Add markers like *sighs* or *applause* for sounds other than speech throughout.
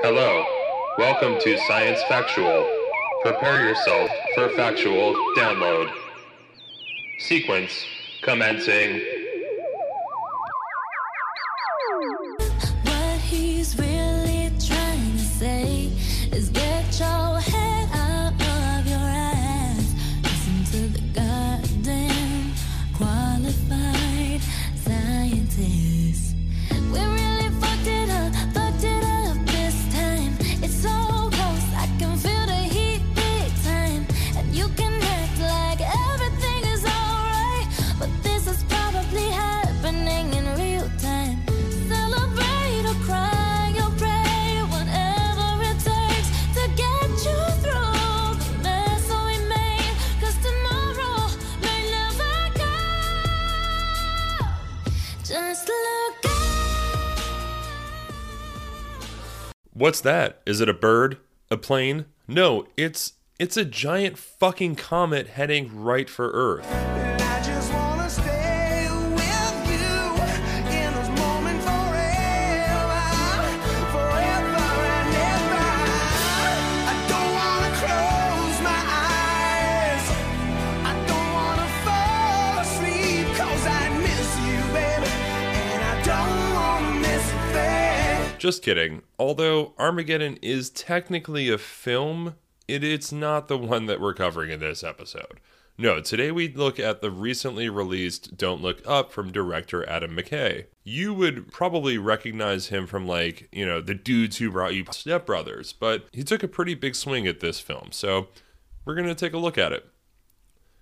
Hello. Welcome to Science Factual. Prepare yourself for factual download. Sequence commencing. What's that? Is it a bird? A plane? No, it's it's a giant fucking comet heading right for Earth. Just kidding. Although Armageddon is technically a film, it, it's not the one that we're covering in this episode. No, today we look at the recently released Don't Look Up from director Adam McKay. You would probably recognize him from, like, you know, the dudes who brought you Step Brothers, but he took a pretty big swing at this film, so we're going to take a look at it.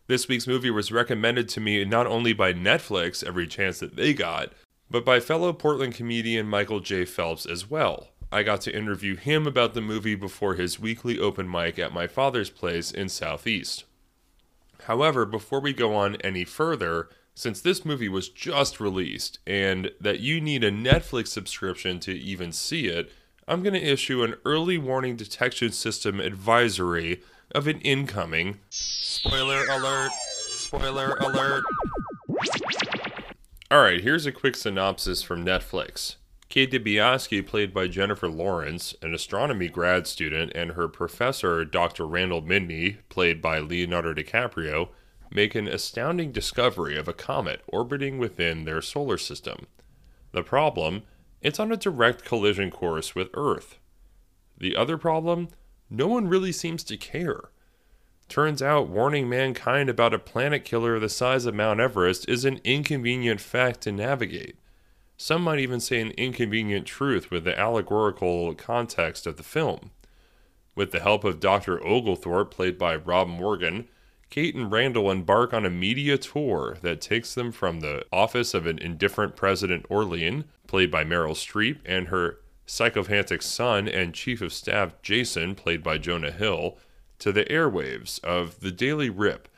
This week's movie was recommended to me not only by Netflix every chance that they got, but by fellow Portland comedian Michael J. Phelps as well. I got to interview him about the movie before his weekly open mic at my father's place in Southeast. However, before we go on any further, since this movie was just released and that you need a Netflix subscription to even see it, I'm going to issue an early warning detection system advisory of an incoming spoiler alert, spoiler alert. Alright, here's a quick synopsis from Netflix. Kate Dibiasky, played by Jennifer Lawrence, an astronomy grad student, and her professor, Dr. Randall Mindy, played by Leonardo DiCaprio, make an astounding discovery of a comet orbiting within their solar system. The problem? It's on a direct collision course with Earth. The other problem? No one really seems to care. Turns out warning mankind about a planet killer the size of Mount Everest is an inconvenient fact to navigate. Some might even say an inconvenient truth with the allegorical context of the film. With the help of Dr. Oglethorpe, played by Rob Morgan, Kate and Randall embark on a media tour that takes them from the office of an indifferent President Orlean, played by Meryl Streep, and her sycophantic son and chief of staff Jason, played by Jonah Hill, to the airwaves of The Daily Rip,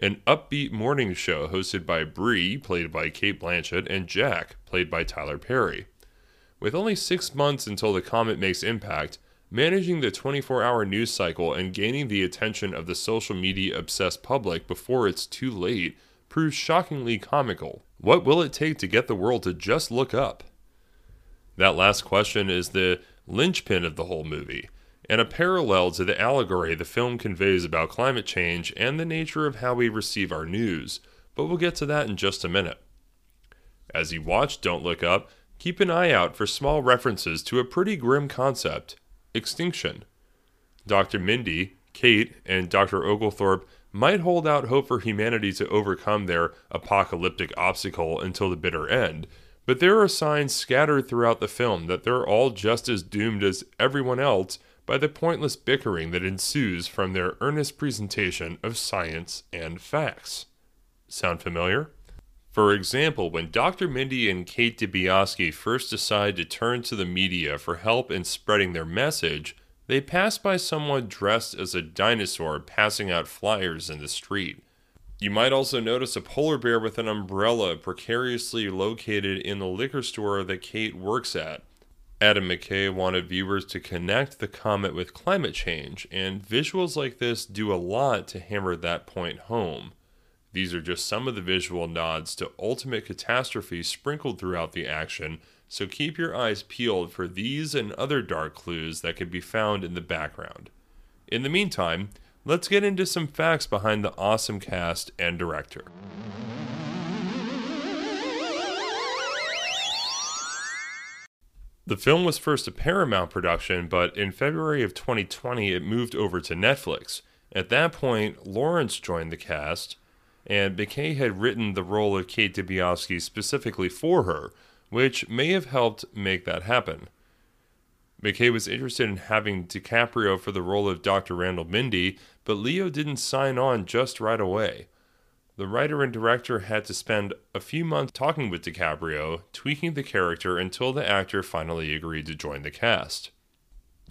an upbeat morning show hosted by Bree, played by Cate Blanchett, and Jack, played by Tyler Perry. With only six months until the comet makes impact, managing the 24 hour news cycle and gaining the attention of the social media obsessed public before it's too late proves shockingly comical. What will it take to get the world to just look up? That last question is the linchpin of the whole movie, and a parallel to the allegory the film conveys about climate change and the nature of how we receive our news, but we'll get to that in just a minute. As you watch Don't Look Up, keep an eye out for small references to a pretty grim concept extinction. Dr. Mindy, Kate, and Dr. Oglethorpe might hold out hope for humanity to overcome their apocalyptic obstacle until the bitter end, but there are signs scattered throughout the film that they're all just as doomed as everyone else by the pointless bickering that ensues from their earnest presentation of science and facts. Sound familiar? For example, when Dr. Mindy and Kate Dibiasky first decide to turn to the media for help in spreading their message, they pass by someone dressed as a dinosaur passing out flyers in the street. You might also notice a polar bear with an umbrella precariously located in the liquor store that Kate works at. Adam McKay wanted viewers to connect the comet with climate change, and visuals like this do a lot to hammer that point home. These are just some of the visual nods to ultimate catastrophe sprinkled throughout the action so keep your eyes peeled for these and other dark clues that can be found in the background. In the meantime, let's get into some facts behind the awesome cast and director. The film was first a Paramount production, but in February of 2020 it moved over to Netflix. At that point, Lawrence joined the cast, and McKay had written the role of Kate Dibiasky specifically for her, which may have helped make that happen. McKay was interested in having DiCaprio for the role of Dr. Randall Mindy, but Leo didn't sign on just right away. The writer and director had to spend a few months talking with DiCaprio, tweaking the character until the actor finally agreed to join the cast.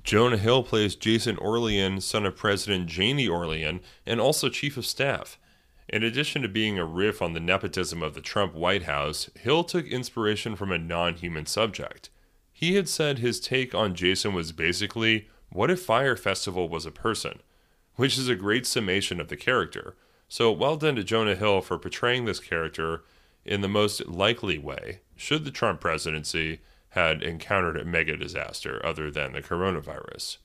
Jonah Hill plays Jason Orlean, son of President Janie Orlean, and also chief of staff. In addition to being a riff on the nepotism of the Trump White House, Hill took inspiration from a non human subject. He had said his take on Jason was basically, what if Fyre Festival was a person? Which is a great summation of the character. So well done to Jonah Hill for portraying this character in the most likely way, should the Trump presidency had encountered a mega disaster other than the coronavirus.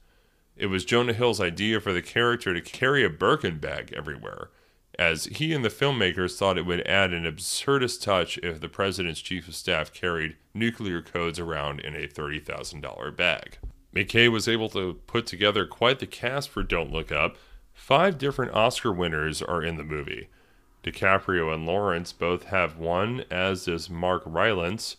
It was Jonah Hill's idea for the character to carry a Birkin bag everywhere, as he and the filmmakers thought it would add an absurdist touch if the president's chief of staff carried nuclear codes around in a $30,000 bag. McKay was able to put together quite the cast for Don't Look Up. Five different Oscar winners are in the movie. DiCaprio and Lawrence both have one, as does Mark Rylance.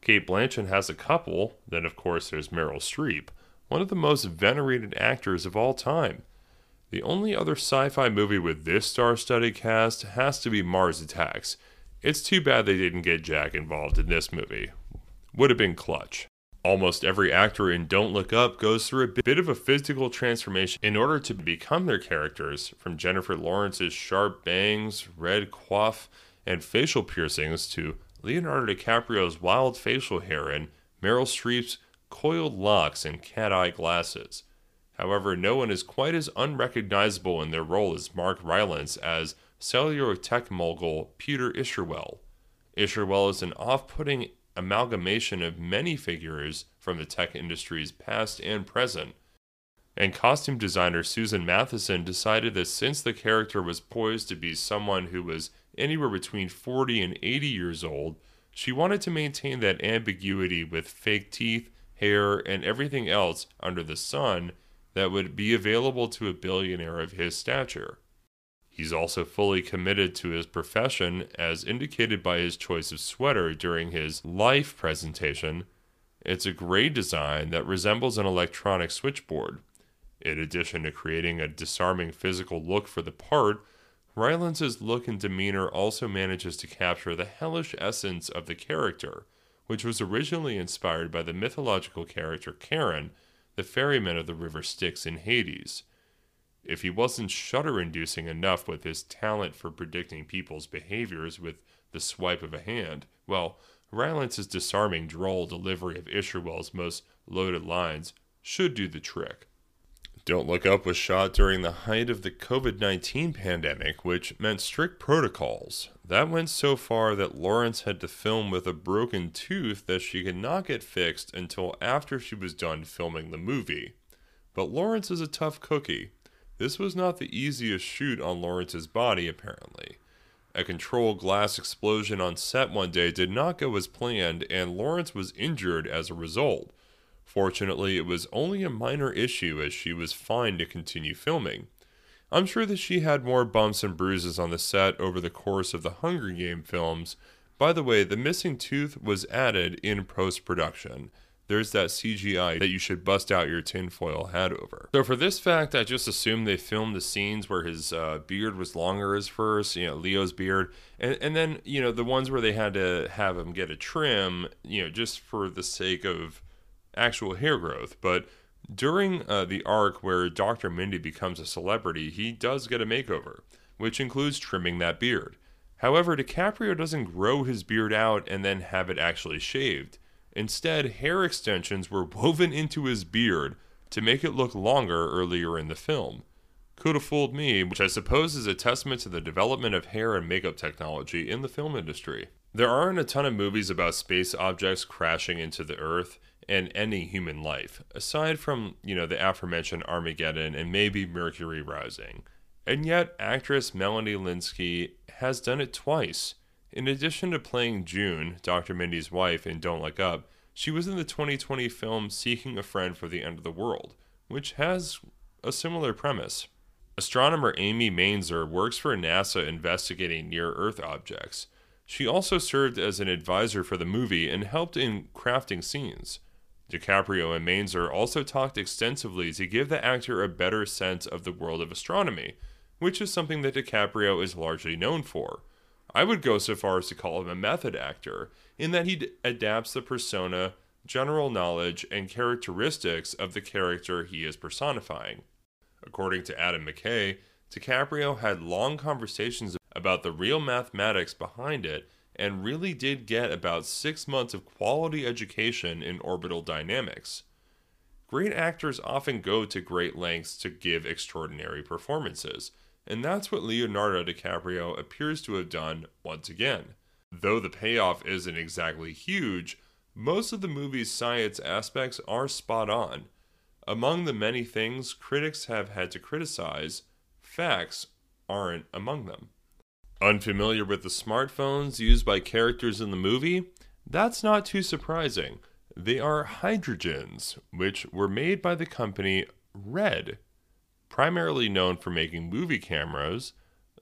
Cate Blanchett has a couple. Then, of course, there's Meryl Streep, one of the most venerated actors of all time. The only other sci fi movie with this star studded cast has to be Mars Attacks. It's too bad they didn't get Jack involved in this movie. Would have been clutch. Almost every actor in Don't Look Up goes through a bit of a physical transformation in order to become their characters, from Jennifer Lawrence's sharp bangs, red coif, and facial piercings to Leonardo DiCaprio's wild facial hair and Meryl Streep's coiled locks and cat eye glasses. However, no one is quite as unrecognizable in their role as Mark Rylance as cellular tech mogul Peter Isherwell. Isherwell is an off putting amalgamation of many figures from the tech industry's past and present. And costume designer Susan Matheson decided that since the character was poised to be someone who was anywhere between 40 and 80 years old, she wanted to maintain that ambiguity with fake teeth, hair, and everything else under the sun that would be available to a billionaire of his stature. He's also fully committed to his profession, as indicated by his choice of sweater during his life presentation. It's a gray design that resembles an electronic switchboard. In addition to creating a disarming physical look for the part, Rylance's look and demeanor also manages to capture the hellish essence of the character, which was originally inspired by the mythological character Charon, the ferryman of the river Styx in Hades. If he wasn't shudder inducing enough with his talent for predicting people's behaviors with the swipe of a hand, well, Rylance's disarming droll delivery of Isherwell's most loaded lines should do the trick. Don't Look Up was shot during the height of the COVID 19 pandemic, which meant strict protocols. That went so far that Lawrence had to film with a broken tooth that she could not get fixed until after she was done filming the movie. But Lawrence is a tough cookie. This was not the easiest shoot on Lawrence's body, apparently. A controlled glass explosion on set one day did not go as planned, and Lawrence was injured as a result. Fortunately, it was only a minor issue as she was fine to continue filming. I'm sure that she had more bumps and bruises on the set over the course of the Hunger Game films. By the way, the missing tooth was added in post production. There's that CGI that you should bust out your tinfoil hat over. So, for this fact, I just assumed they filmed the scenes where his uh, beard was longer as first, you know, Leo's beard. And, and then, you know, the ones where they had to have him get a trim, you know, just for the sake of actual hair growth. But during uh, the arc where Dr. Mindy becomes a celebrity, he does get a makeover, which includes trimming that beard. However, DiCaprio doesn't grow his beard out and then have it actually shaved. Instead, hair extensions were woven into his beard to make it look longer earlier in the film. Could have fooled me, which I suppose is a testament to the development of hair and makeup technology in the film industry. There aren't a ton of movies about space objects crashing into the Earth and ending human life, aside from, you know, the aforementioned Armageddon and maybe Mercury Rising. And yet, actress Melanie Lynskey has done it twice. In addition to playing June, Dr. Mindy's wife in Don't Look Up, she was in the 2020 film Seeking a Friend for the End of the World, which has a similar premise. Astronomer Amy Mainzer works for NASA investigating near Earth objects. She also served as an advisor for the movie and helped in crafting scenes. DiCaprio and Mainzer also talked extensively to give the actor a better sense of the world of astronomy, which is something that DiCaprio is largely known for. I would go so far as to call him a method actor, in that he d- adapts the persona, general knowledge, and characteristics of the character he is personifying. According to Adam McKay, DiCaprio had long conversations about the real mathematics behind it and really did get about six months of quality education in orbital dynamics. Great actors often go to great lengths to give extraordinary performances, and that's what Leonardo DiCaprio appears to have done once again. Though the payoff isn't exactly huge, most of the movie's science aspects are spot on. Among the many things critics have had to criticize, facts aren't among them. Unfamiliar with the smartphones used by characters in the movie? That's not too surprising. They are hydrogens, which were made by the company Red. Primarily known for making movie cameras,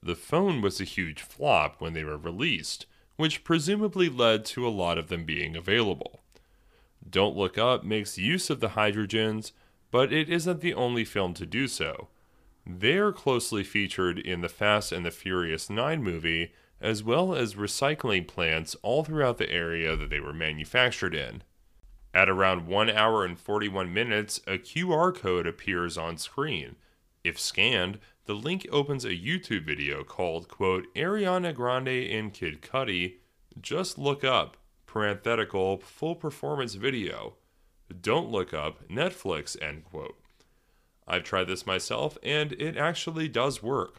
the phone was a huge flop when they were released, which presumably led to a lot of them being available. Don't Look Up makes use of the hydrogens, but it isn't the only film to do so. They are closely featured in the Fast and the Furious 9 movie, as well as recycling plants all throughout the area that they were manufactured in. At around 1 hour and 41 minutes, a QR code appears on screen. If scanned, the link opens a YouTube video called, quote, Ariana Grande and Kid Cudi, just look up, parenthetical, full performance video. Don't look up, Netflix, end quote. I've tried this myself, and it actually does work.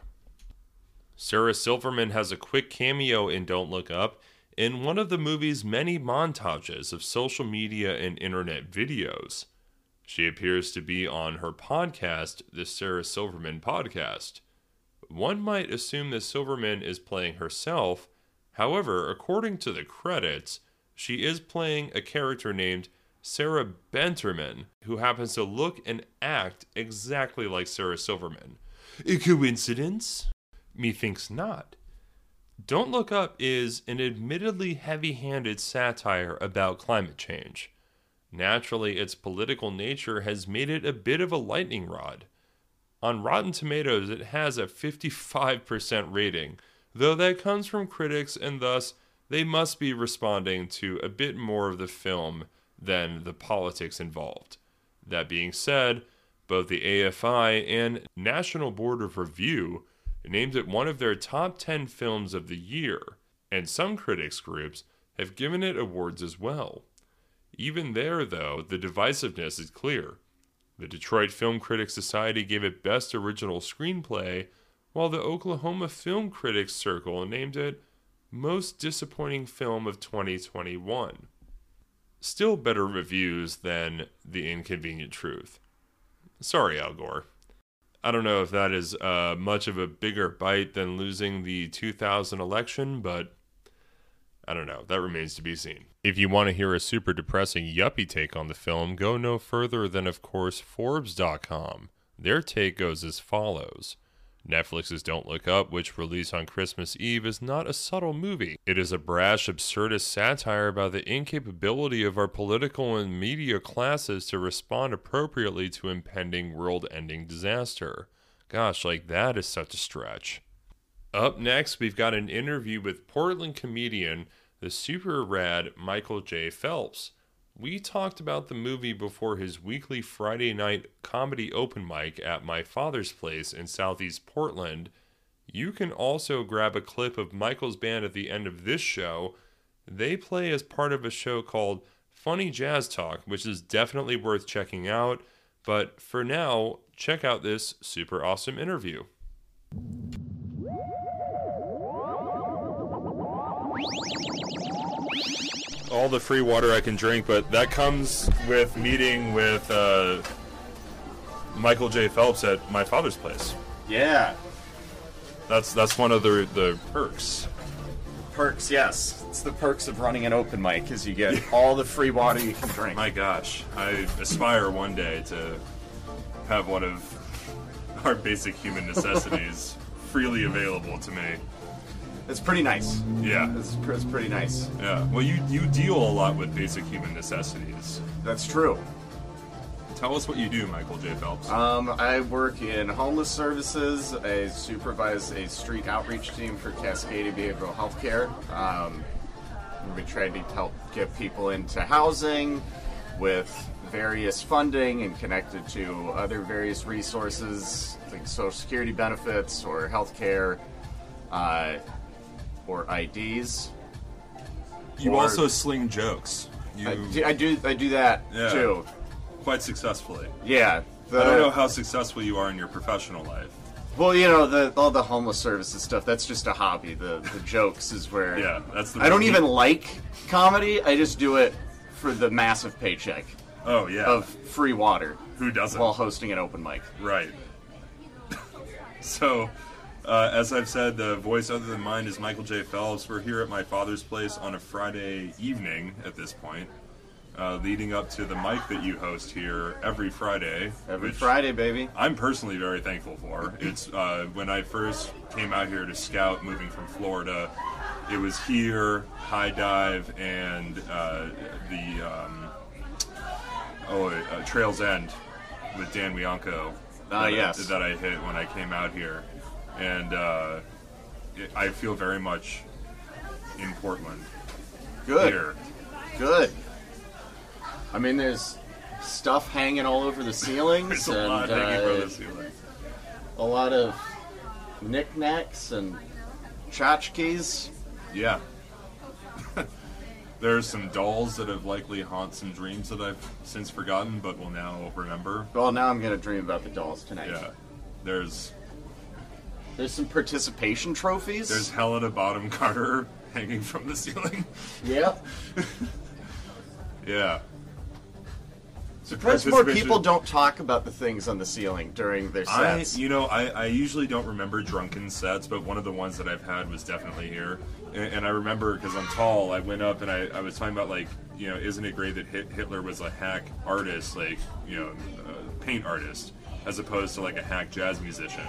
Sarah Silverman has a quick cameo in Don't Look Up in one of the movie's many montages of social media and internet videos. She appears to be on her podcast, the Sarah Silverman Podcast. One might assume that Silverman is playing herself. However, according to the credits, she is playing a character named Sarah Benterman, who happens to look and act exactly like Sarah Silverman. A coincidence? Methinks not. Don't Look Up is an admittedly heavy handed satire about climate change. Naturally, its political nature has made it a bit of a lightning rod. On Rotten Tomatoes, it has a 55% rating, though that comes from critics and thus they must be responding to a bit more of the film than the politics involved. That being said, both the AFI and National Board of Review named it one of their top 10 films of the year, and some critics groups have given it awards as well. Even there, though, the divisiveness is clear. The Detroit Film Critics Society gave it Best Original Screenplay, while the Oklahoma Film Critics Circle named it Most Disappointing Film of 2021 still better reviews than The Inconvenient Truth. Sorry, Al Gore. I don't know if that is uh, much of a bigger bite than losing the 2000 election, but I don't know. That remains to be seen. If you want to hear a super depressing yuppie take on the film, go no further than, of course, Forbes.com. Their take goes as follows. Netflix's Don't Look Up, which released on Christmas Eve, is not a subtle movie. It is a brash, absurdist satire about the incapability of our political and media classes to respond appropriately to impending world ending disaster. Gosh, like that is such a stretch. Up next, we've got an interview with Portland comedian, the super rad Michael J. Phelps. We talked about the movie before his weekly Friday night comedy open mic at my father's place in southeast Portland. You can also grab a clip of Michael's band at the end of this show. They play as part of a show called Funny Jazz Talk, which is definitely worth checking out. But for now, check out this super awesome interview. All the free water I can drink, but that comes with meeting with uh, Michael J. Phelps at my father's place. Yeah. That's that's one of the the perks. Perks, yes. It's the perks of running an open mic is you get *laughs* all the free water you can drink. My gosh, I aspire one day to have one of our basic human necessities *laughs* freely available to me. It's pretty nice. Yeah, It's, it's pretty nice. yeah. Well, you you deal a lot with basic human necessities. That's true. Tell us what you do, Michael J. Phelps. Um, I work in homeless services. I supervise a street outreach team for Cascadia Behavioral Health Care. Um, we try to help get people into housing with various funding and connected to other various resources like Social Security benefits or health care uh, or IDs. you or- also sling jokes. You I do, I do I do that Yeah. too. quite successfully. Yeah. The, I don't know how successful you are in your professional life. Well, you know, the all the homeless services stuff, that's just a hobby. The the jokes is where *laughs* Yeah, that's the. I don't even like comedy. I just do it for the massive paycheck Oh yeah. of free water Who doesn't? while hosting an open mic. Right. *laughs* so, uh, as I've said, the voice other than mine is Michael J. Phelps. We're here at my father's place on a Friday evening at this point, uh, leading up to the mic that you host here every Friday. Every Friday, baby. I'm personally very thankful for. It's uh, when I first came out here to scout, moving from Florida. It was here, High Dive, and uh, the um, oh uh, Trails End with Dan Bianco. Ah, yes. that I hit when I came out here, and uh, it, I feel very much in Portland Good. here. Good. I mean, there's stuff hanging all over the ceilings *laughs* There's a and lot hanging uh, from the ceiling. a lot of knickknacks and tchotchkes. Yeah. *laughs* There's some dolls that have likely haunt some dreams that I've since forgotten, but will now remember. Well, now I'm gonna dream about the dolls tonight. Yeah. There's There's some participation trophies. there's hell at a Bottom Carter *laughs* hanging from the ceiling. Yep. Yeah. *laughs* Surprised more people don't talk about the things on the ceiling during their I, sets. you know, I, I usually don't remember drunken sets, but one of the ones that I've had was definitely here. And, and I remember because I'm tall, I went up and I, I was talking about like, you know, isn't it great that Hitler was a hack artist, like, you know, paint artist, as opposed to like a hack jazz musician.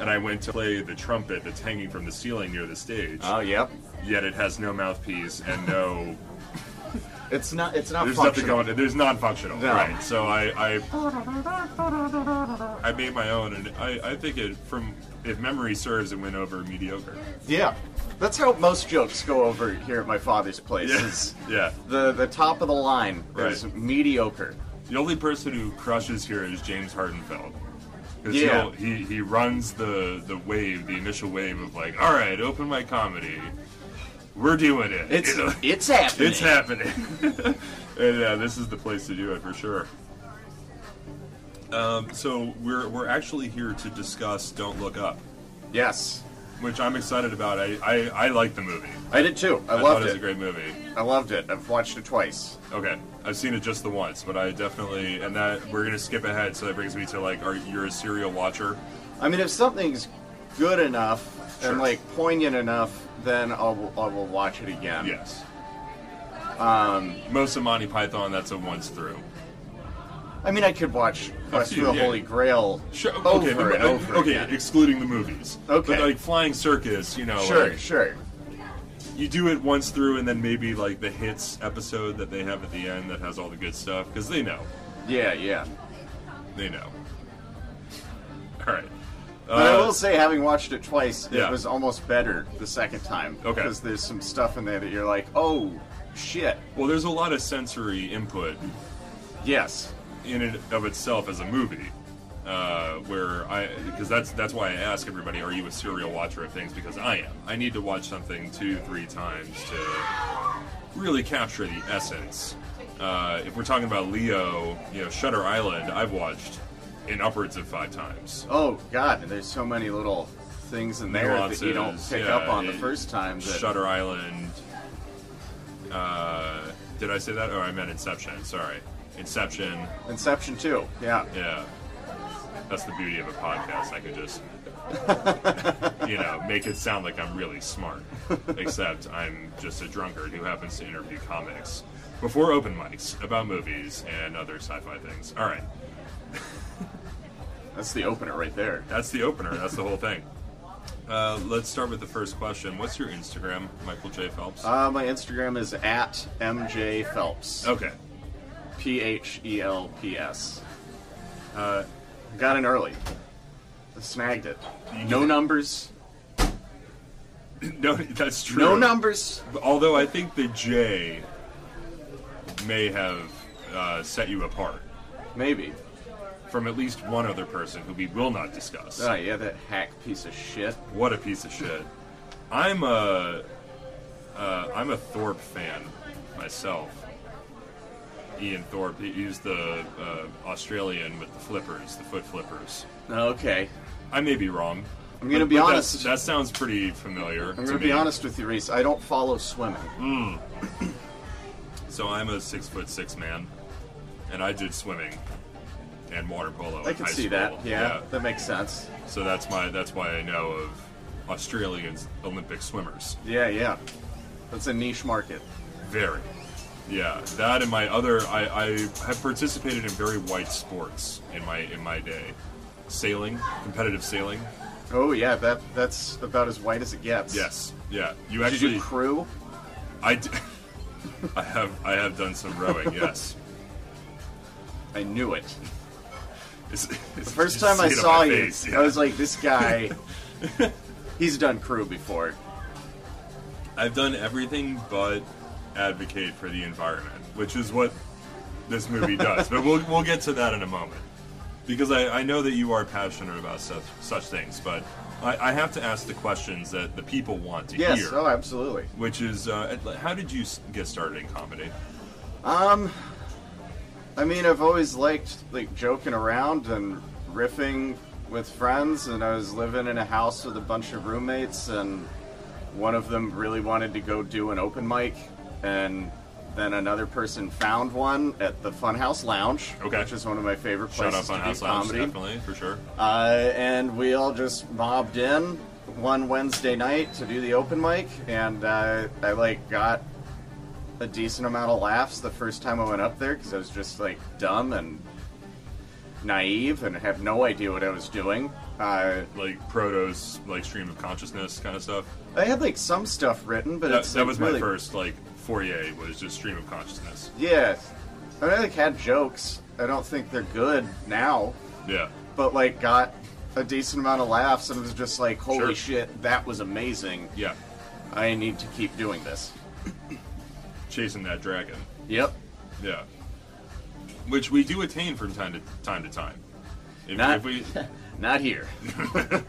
And I went to play the trumpet that's hanging from the ceiling near the stage. oh, yep. Yet it has no mouthpiece and no. It's not. It's not There's nothing functional. going. There's non-functional, No. right? So I, I, I made my own, and I, I think it from if memory serves, it went over mediocre. Yeah, that's how most jokes go over here at my father's place. Yeah, Is *laughs* yeah. the the top of the line is Right. mediocre. The only person who crushes here is James Hardenfeld. Yeah. he he runs the the wave, the initial wave of like, all right, open my comedy, we're doing it. It's *laughs* you know? it's happening. It's happening. *laughs* and this is the place to do it for sure. Um, so we're we're actually here to discuss Don't Look Up, Yes, which I'm excited about. I I, I like the movie. I did too. I, I, thought loved it was a great movie. I loved it. I've watched it twice. Okay, I've seen it just the once, but I definitely and that we're gonna skip ahead. So that brings me to like, are you're a serial watcher? I mean, if something's good enough Sure. and like poignant enough, then I'll I will watch it again. Yes. Um, most of Monty Python, that's a once through. I mean, I could watch Quest you, for the yeah. Holy Grail Sure. over okay, but- and over okay, again. excluding the movies. Okay. But like Flying Circus, you know, Sure, like, sure. you do it once through, and then maybe like the hits episode that they have at the end that has all the good stuff because they know, Yeah, yeah. they know. *laughs* All right. But I Uh, will say, having watched it twice, yeah. it was almost better the second time. Okay. Because there's some stuff in there that you're like, oh, shit. well, there's a lot of sensory input Yes. In and of itself as a movie. Uh, where I, because that's that's why I ask everybody, are you a serial watcher of things? Because I am. I need to watch something two, three times to really capture the essence. Uh, if we're talking about Leo, you know, Shutter Island, I've watched in upwards of five times. Oh, God. There's so many little things in there that you don't pick yeah, up on the first time. That, Shutter Island. Uh, Did I say that? Oh, I meant Inception. Sorry, Inception. Inception too. Yeah. Yeah, that's the beauty of a podcast. I could just, *laughs* you know, make it sound like I'm really smart. Except I'm just a drunkard who happens to interview comics before open mics about movies and other sci-fi things. All right, That's the opener right there. that's the opener. That's the whole thing. Uh, let's start with the first question. What's your Instagram, Michael J. Phelps? Uh, my Instagram is at MJ Phelps. okay. P H E L P S. Uh, got in early. Snagged it. No numbers. No, that's true. No numbers. Although I think the J may have uh, set you apart Maybe. from at least one other person who we will not discuss. Oh yeah, that hack piece of shit. What a piece of shit. I'm a uh, I'm a Thorpe fan myself. Ian Thorpe. He He's the uh, Australian with the flippers, the foot flippers. Okay. I may be wrong. I'm gonna be but that- honest. That, sounds pretty familiar. I'm gonna be honest with you, Reese. I don't follow swimming. *clears throat* So I'm a six foot six man, and I did swimming and water polo. I can high see school. that. Yeah, that makes sense. So that's my that's why I know of Australian Olympic swimmers. Yeah, yeah. That's a niche market. Very. Yeah, that and my other I, I have participated in very white sports in my in my day. Sailing, competitive sailing. Oh yeah, that that's about as white as it gets. Yes. Yeah. You Did actually you crew? I d- *laughs* I have I have done some rowing, *laughs* yes. I knew it. It's, The first time I saw you, I was like, this guy. *laughs* he's done crew before. I've done everything but advocate for the environment, which is what this movie does. but we'll we'll get to that in a moment, because I, I know that you are passionate about such such things. But I, I have to ask the questions that the people want to Yes. hear, Yes, Oh, absolutely. which is uh, how did you get started in comedy? Um, I mean, I've always liked like joking around and riffing with friends, and I was living in a house with a bunch of roommates, and one of them really wanted to go do an open mic, and then another person found one at the Funhouse Lounge, Okay. which is one of my favorite Shout places out to on House do Lounge, comedy. definitely for sure. Uh, and we all just mobbed in one Wednesday night to do the open mic, and uh, I like got a decent amount of laughs the first time I went up there because I was just like dumb and naive and have no idea what I was doing. Uh, Like protos, like stream of consciousness kind of stuff. I had like some stuff written, but That, it's that like, was really, my first like foyer was just stream of consciousness. Yeah, I mean, I like had jokes. I don't think they're good now, Yeah. but like got a decent amount of laughs, and it was just like, holy Sure. shit, that was amazing. Yeah. I need to keep doing this. Chasing that dragon. Yep. Yeah. Which we do attain from time to time to time. If, Not, if we *laughs* not here. *laughs*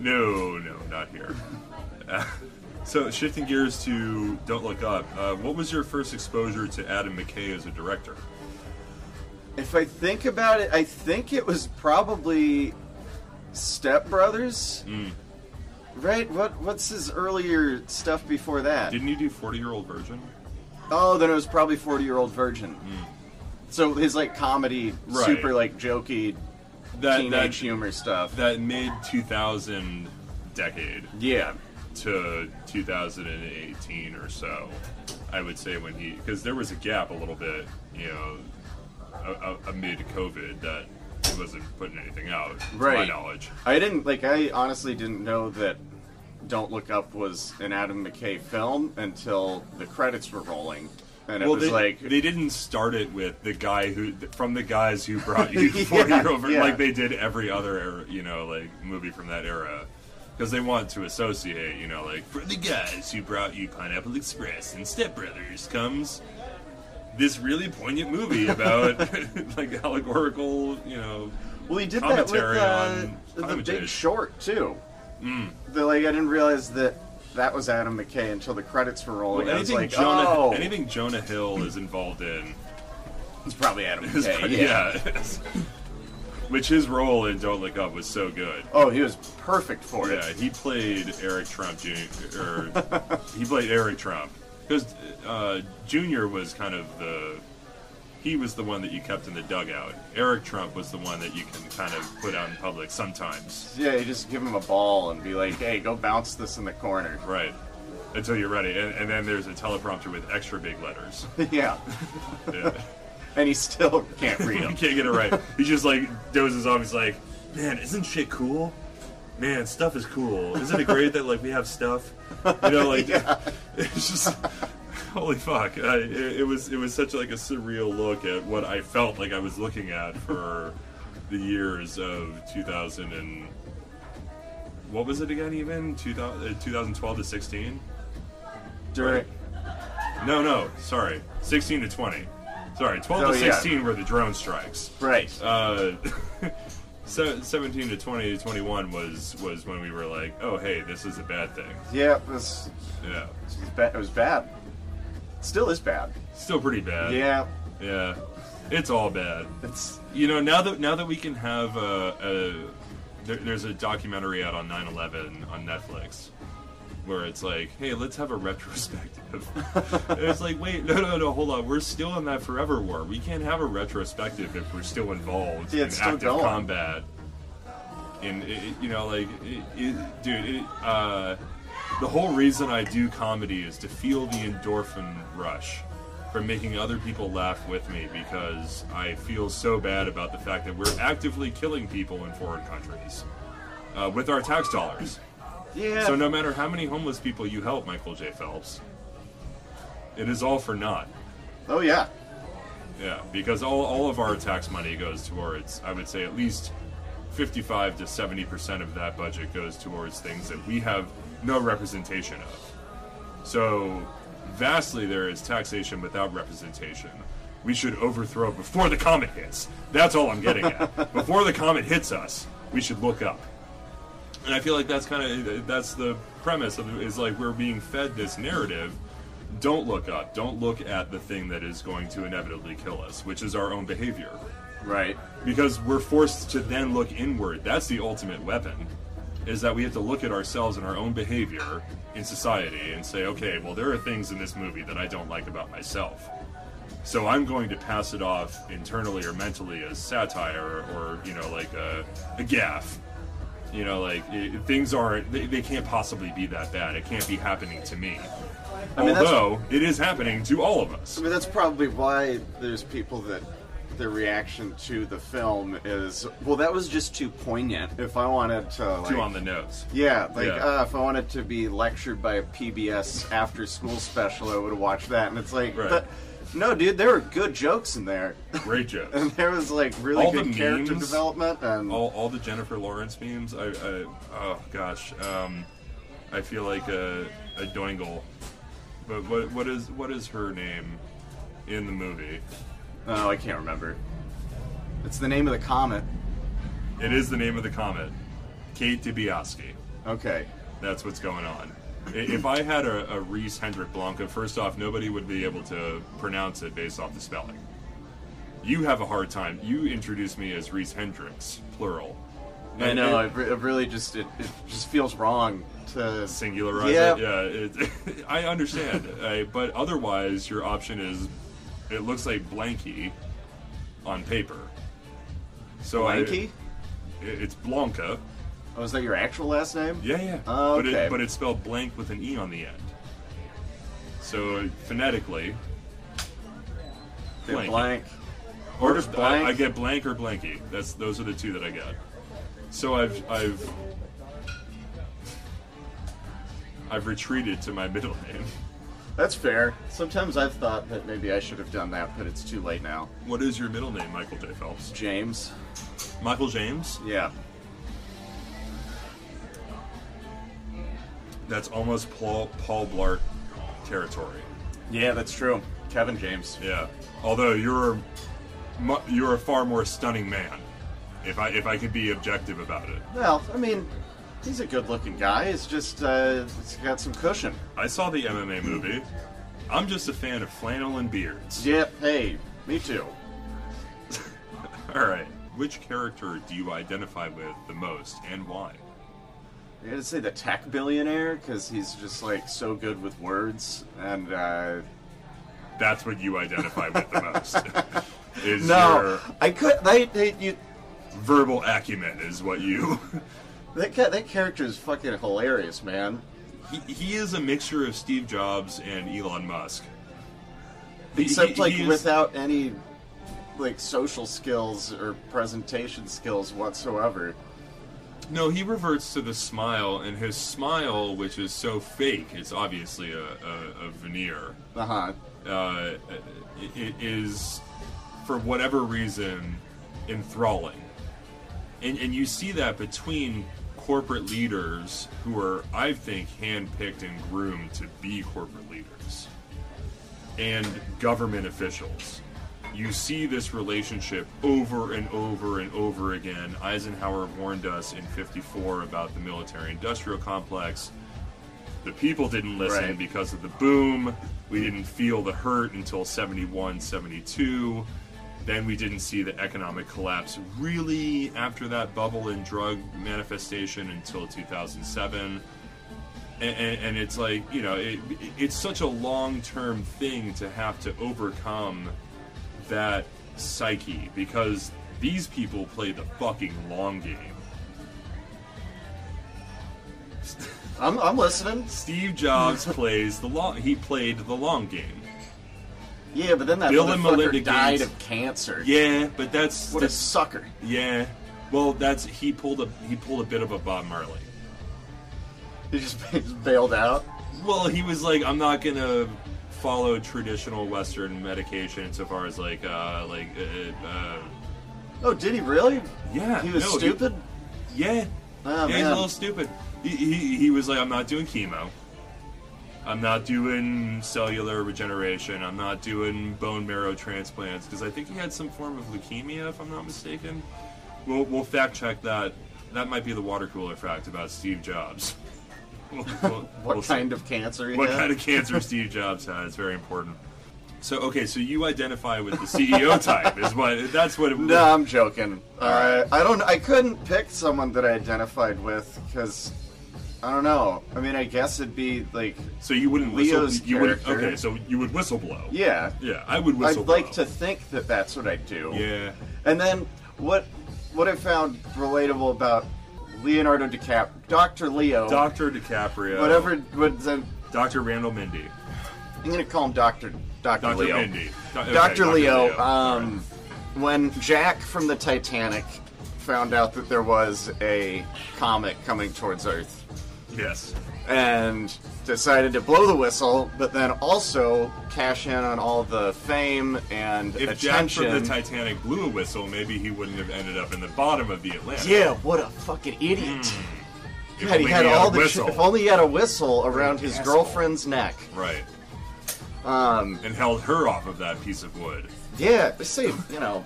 no, no, not here. *laughs* So shifting gears to Don't Look Up, uh, what was your first exposure to Adam McKay as a director? If I think about it, I think it was probably Step Brothers. Hmm. Right? What What's his earlier stuff before that? Didn't you do Forty Year Old Virgin? oh, then it was probably Forty Year Old Virgin. So his like comedy. Right. super like jokey That teenage that humor stuff. that mid two thousand decade yeah. To 2018 or so, I would say when he because there was a gap a little bit, you know, amid COVID that he wasn't putting anything out, to my Right. knowledge. I didn't like. I honestly didn't know that "Don't Look Up" was an Adam McKay film until the credits were rolling, and it well, was they, like, they didn't start it with the guy who from the guys who brought you *laughs* Yeah, four year over yeah. like they did every other era, you know like movie from that era because they want to associate you know like for the guys who brought you Pineapple Express and Step Brothers comes this really poignant movie about *laughs* like allegorical you know well, he did that with commentary uh, on the Big. Short too. The, like, I didn't realize that that was Adam McKay until the credits were rolling. Well, anything like, Jonah oh, anything Jonah Hill is involved in it's probably Adam McKay. pretty- yeah. yeah. *laughs* Which his role in Don't Look Up was so good. Oh, he was perfect for it. Yeah, he played Eric Trump Jr. or *laughs* he played Eric Trump, because uh, Junior was kind of the he was the one that you kept in the dugout. Eric Trump was the one that you can kind of put out in public sometimes, Yeah, you just give him a ball and be like, "Hey, go bounce this in the corner." right? Until you're ready, and, and then there's a teleprompter with extra big letters. *laughs* yeah, *laughs* Yeah. And he still *laughs* can't read he them. can't get it right. *laughs* He just like dozes off. He's like, "Man, isn't shit cool? Man, stuff is cool. Isn't it great that like we have stuff? You know, like *laughs* it's just holy fuck. I, it, it was it was such like a surreal look at what I felt like I was looking at for the years of 2000 and what was it again? Even 2000, uh, 2012 to 16? During, No, no, sorry, 16 to 20. Sorry, 12 Oh, to yeah. 16 were the drone strikes. right. uh, *laughs* se- 17 to 20 to 21 was was when we were like, oh hey, this is a bad thing. yeah, this, Yeah, this was ba- it was bad. Still is bad. still pretty bad. Yeah, yeah, it's all bad. it's You know, now that now that we can have a, a there, there's a documentary out on 9/11 on Netflix. Where it's like, hey, let's have a retrospective. *laughs* And it's like, wait, no, no, no, hold on. We're still in that forever war. We can't have a retrospective if we're still involved Yeah, in active going. combat. And it, it- you know, like, it, it, dude, it, uh, the whole reason I do comedy is to feel the endorphin rush from making other people laugh with me because I feel so bad about the fact that we're actively killing people in foreign countries uh, with our tax dollars. Yeah. So no matter how many homeless people you help, Michael J. Phelps, it is all for naught. oh yeah, Yeah, because all, all of our tax money goes towards, I would say at least 55 to 70% of that budget goes towards things that we have no representation of. So vastly there is taxation without representation. We should overthrow before the comet hits. That's all I'm getting at. *laughs* before the comet hits us, we should look up. And I feel like that's kind of that's the premise of is like we're being fed this narrative. Don't look up. Don't look at the thing that is going to inevitably kill us, which is our own behavior. right. Because we're forced to then look inward. That's the ultimate weapon. Is that we have to look at ourselves and our own behavior in society and say, okay, well, there are things in this movie that I don't like about myself. So I'm going to pass it off internally or mentally as satire or, you know, like a, a gaff. You know, like i things aren't, they, they can't possibly be that bad. It can't be happening to me. I mean, Although it is happening to all of us. I mean, that's probably why there's people that their reaction to the film is, well, that was just too poignant. If I wanted to, like, Too on the nose. yeah, like Yeah. Uh, if I wanted to be lectured by a PBS after school special, I would have watched that. And it's like, Right. but no, dude, there were good jokes in there, Great *laughs* jokes. and there was like really All good character development. And all, all the Jennifer Lawrence memes. I, I oh gosh, um, I feel like a, a doingle. But what what is what is her name in the movie? oh, I can't remember. It's the name of the comet. It is the name of the comet, Kate Dibiasky. Okay. That's what's going on. I- If I had a, a Reese Hendrick Blanca, first off, nobody would be able to pronounce it based off the spelling. You have a hard time. You introduced me as Reese Hendricks, plural. I know. it- It, re- it really just it, it just feels wrong to singularize Yeah. it. Yeah, *laughs* it, I understand. I, but otherwise, your option is it looks like Blanky on paper. So I- Blanky. it- it's Blanca. Oh, is that your actual last name? Yeah, yeah. Oh, But, okay. it, but it's spelled blank with an E on the end. So phonetically, They're blank. or just I- blank? I, get blank or blanky. That's those are the two that I get. So I've I've I've retreated to my *laughs* middle name. That's fair. Sometimes I've thought that maybe I should have done that, but it's too late now. What is your middle name, Michael J. Phelps? James. Michael James? Yeah. That's almost Paul Paul Blart territory. Yeah, that's true. Kevin James. Yeah. Although you're you're a far more stunning man. If I if I could be objective about it. Well, I mean, he's a good-looking guy. It's just uh, it's got some cushion. I saw the MMA movie. I'm just a fan of flannel and beards. Yep. Hey, me too. *laughs* All right. Which character do you identify with the most and why? I gotta say the tech billionaire because he's just like so good with words and uh, That's what you identify with the most. *laughs* is no, your I could they, they you verbal acumen is what you. *laughs* that ca- that character is fucking hilarious, man. He, he is a mixture of Steve Jobs and Elon Musk. Except he- like he is- without any like social skills or presentation skills whatsoever. No, he reverts to the smile, and his smile, which is so fake, it's obviously a, a, a veneer. Uh huh. Uh, it, it is, for whatever reason, enthralling. And, and you see that between corporate leaders who are, I think, handpicked and groomed to be corporate leaders and government officials. You see this relationship over and over and over again. Eisenhower warned us in 54 about the military industrial complex. The people didn't listen Right. because of the boom. We didn't feel the hurt until 71, 72. Then we didn't see the economic collapse really after that bubble and drug manifestation until 2007 and, and, and it's like you know it, it's such a long-term thing to have to overcome that psyche because these people play the fucking long game I'm I'm listening. steve jobs *laughs* plays the long he played the long game Yeah, but then that Bill and Melinda died Gates. of cancer. yeah but that's, What a sucker. yeah well that's he pulled a he pulled a bit of a bob marley He just, *laughs* he just bailed out. Well, he was like, I'm not gonna follow traditional Western medication insofar as like, uh, like, uh, uh, Oh, did he really? yeah, He was no, stupid. yeah, Oh, yeah, he's a little stupid. He, he he was like, I'm not doing chemo. I'm not doing cellular regeneration. I'm not doing bone marrow transplants because I think he had some form of leukemia, if I'm not mistaken. We'll we'll fact check that. That might be the water cooler fact about Steve Jobs. We'll- we'll- What we'll see. kind of cancer what had? kind of cancer Steve Jobs had. It's very important. So okay, so you identify with the CEO *laughs* type is what that's what it No, I'm joking. All right, I don't. I couldn't pick someone that I identified with because I don't know. I mean, I guess it'd be like, So you wouldn't whistle. You would okay. So you would whistleblow. yeah. Yeah, I would whistle I'd like to think that that's what I do. Yeah. And then what? What I found relatable about Leonardo DiCaprio, Doctor Leo, Doctor DiCaprio. whatever. What then? Doctor Randall Mindy. I'm gonna call him Doctor Doctor Doctor Leo. Mindy. Do- okay, Dr. Leo, Leo. um, when Jack from the Titanic found out that there was a comet coming towards Earth Yes. and decided to blow the whistle, but then also cash in on all the fame and If Jack from the Titanic blew a whistle, maybe he wouldn't have ended up in the bottom of the Atlantic. yeah, what a fucking idiot. If God, he only had all the whistle. if only he had a whistle around his Asshole. girlfriend's neck. right, Um, and held her off of that piece of wood. yeah, see, you know,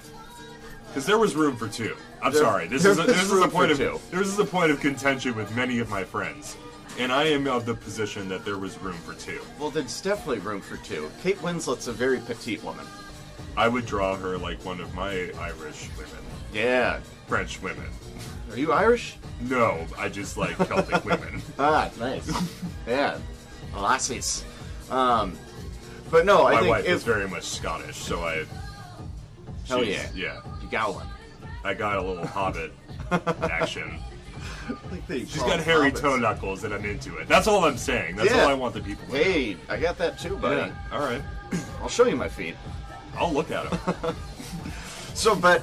Because there was room for two. I'm There- sorry. This is a, this is a point of two. this is a point of contention with many of my friends, and I am of the position that there was room for two. well, there's definitely room for two. Kate Winslet's a very petite woman. I would draw her like one of my Irish women, Yeah. French women. Are you Irish? No, I just like Celtic women. *laughs* Ah, nice. yeah, lassies. Um, but no, I My think wife if is very much Scottish, so I. Hell she's- yeah. Yeah, you got one. I got a little Hobbit *laughs* action. *laughs* She's got hairy toe knuckles, and I'm into it. That's all I'm saying. That's Yeah. all I want the people to know. Hey, I got that too, buddy. Yeah. All right. *clears throat* I'll show you my feet. I'll look at them. *laughs* So, but